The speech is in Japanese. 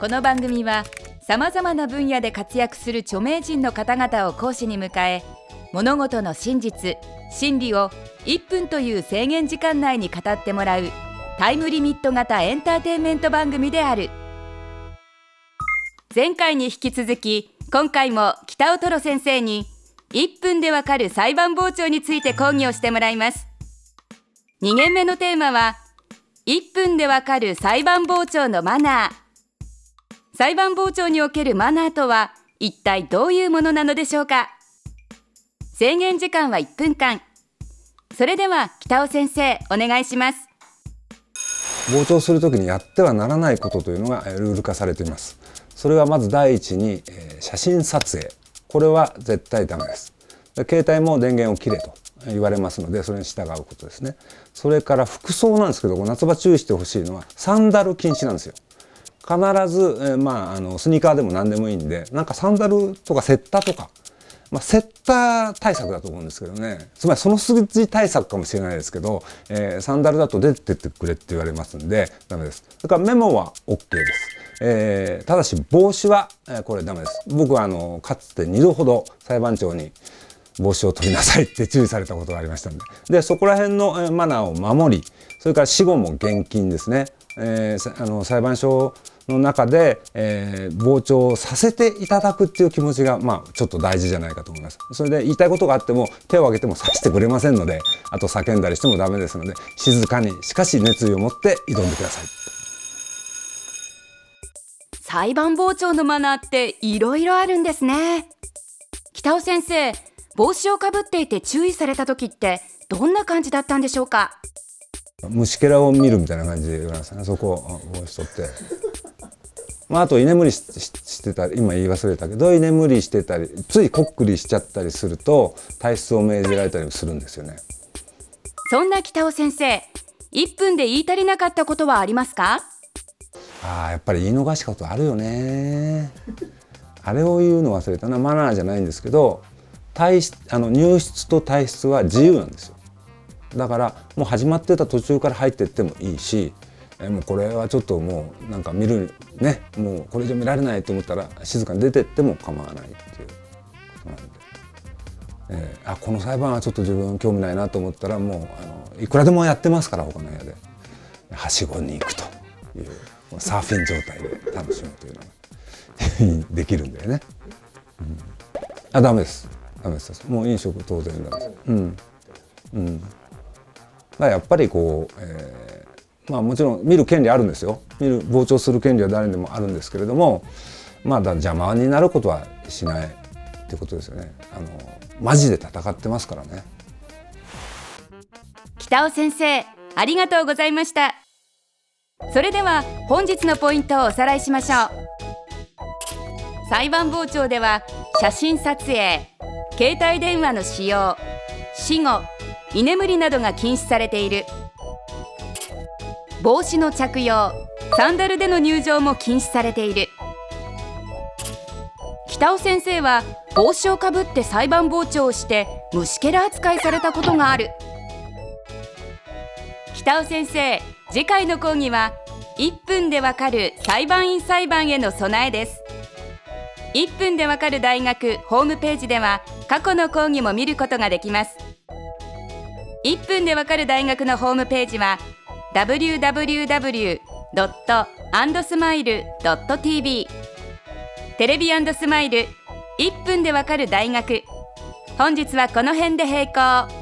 この番組はさまざまな分野で活躍する著名人の方々を講師に迎え物事の真実真理を1分という制限時間内に語ってもらうタイムリミット型エンターテインメント番組である。前回に引き続き今回も北尾トロ先生に1分でわかる裁判傍聴について講義をしてもらいます。2限目のテーマは1分でわかる裁判傍聴のマナー。裁判傍聴におけるマナーとは一体どういうものなのでしょうか？制限時間は1分間。それでは北尾先生お願いします。傍聴するときにやってはならないことというのがルール化されています。それはまず第一に、えー、写真撮影。これは絶対ダメです。携帯も電源を切れと言われますのでそれに従うことですね。それから服装なんですけど夏場注意してほしいのはサンダル禁止なんですよ。必ず、えー、まああのスニーカーでも何でもいいんでなんかサンダルとかセッタとかまあ、セッター対策だと思うんですけどね。つまりその数字対策かもしれないですけど、えー、サンダルだと出てってくれって言われますんでダメです。それからメモは OK です、えー、ただし帽子は、えー、これダメです。僕はあのかつて2度ほど裁判長に帽子を取りなさい って注意されたことがありましたんで。でそこら辺の、マナーを守りそれから死後も厳禁ですね、えー、あの裁判所の中で、えー、傍聴させていただくっていう気持ちが、まあ、ちょっと大事じゃないかと思います。それで言いたいことがあっても手を挙げてもさしてくれませんのであと叫んだりしてもダメですので静かにしかし熱意を持って挑んでください。裁判傍聴のマナーっていろいろあるんですね。北尾先生帽子をかぶっていて注意された時ってどんな感じだったんでしょうか？虫けらを見るみたいな感じで言われますねそこを帽子取って。まあ、あと居眠りしてたり今言い忘れたけど居眠りしてたりついこっくりしちゃったりすると退出を命じられたりもするんですよね。そんな北尾先生1分で言い足りなかったことはありますか？ああやっぱり言い逃したことあるよね。あれを言うの忘れたな。マナーじゃないんですけど退出あの入室と退出は自由なんですよだからもう始まってた途中から入ってってもいいしえもうこれはちょっともうなんか見るねもうこれ以上見られないと思ったら静かに出てっても構わないっていうことなんで、えー、あこの裁判はちょっと自分興味ないなと思ったらもうあのいくらでもやってますから他の部屋で。はしごに行くというサーフィン状態で楽しむというのが できるんだよね。うん、あダメです。ダメです。もう飲食当然ダメです。うん。うん、だやっぱりこう、えーまあ、もちろん見る権利あるんですよ。見る傍聴する権利は誰でもあるんですけれどもまあだ邪魔になることはしないってことですよね。あのマジで戦ってますからね。北尾先生ありがとうございました。それでは本日のポイントをおさらいしましょう。裁判傍聴では写真撮影携帯電話の使用死後居眠りなどが禁止されている。帽子の着用サンダルでの入場も禁止されている。北尾先生は帽子をかぶって裁判傍聴をして虫けら扱いされたことがある。北尾先生次回の講義は1分でわかる裁判員裁判への備えです。1分でわかる大学ホームページでは過去の講義も見ることができます。1分でわかる大学のホームページは www.andsmile.tv テレビスマイル1分でわかる大学。本日はこの辺で閉校。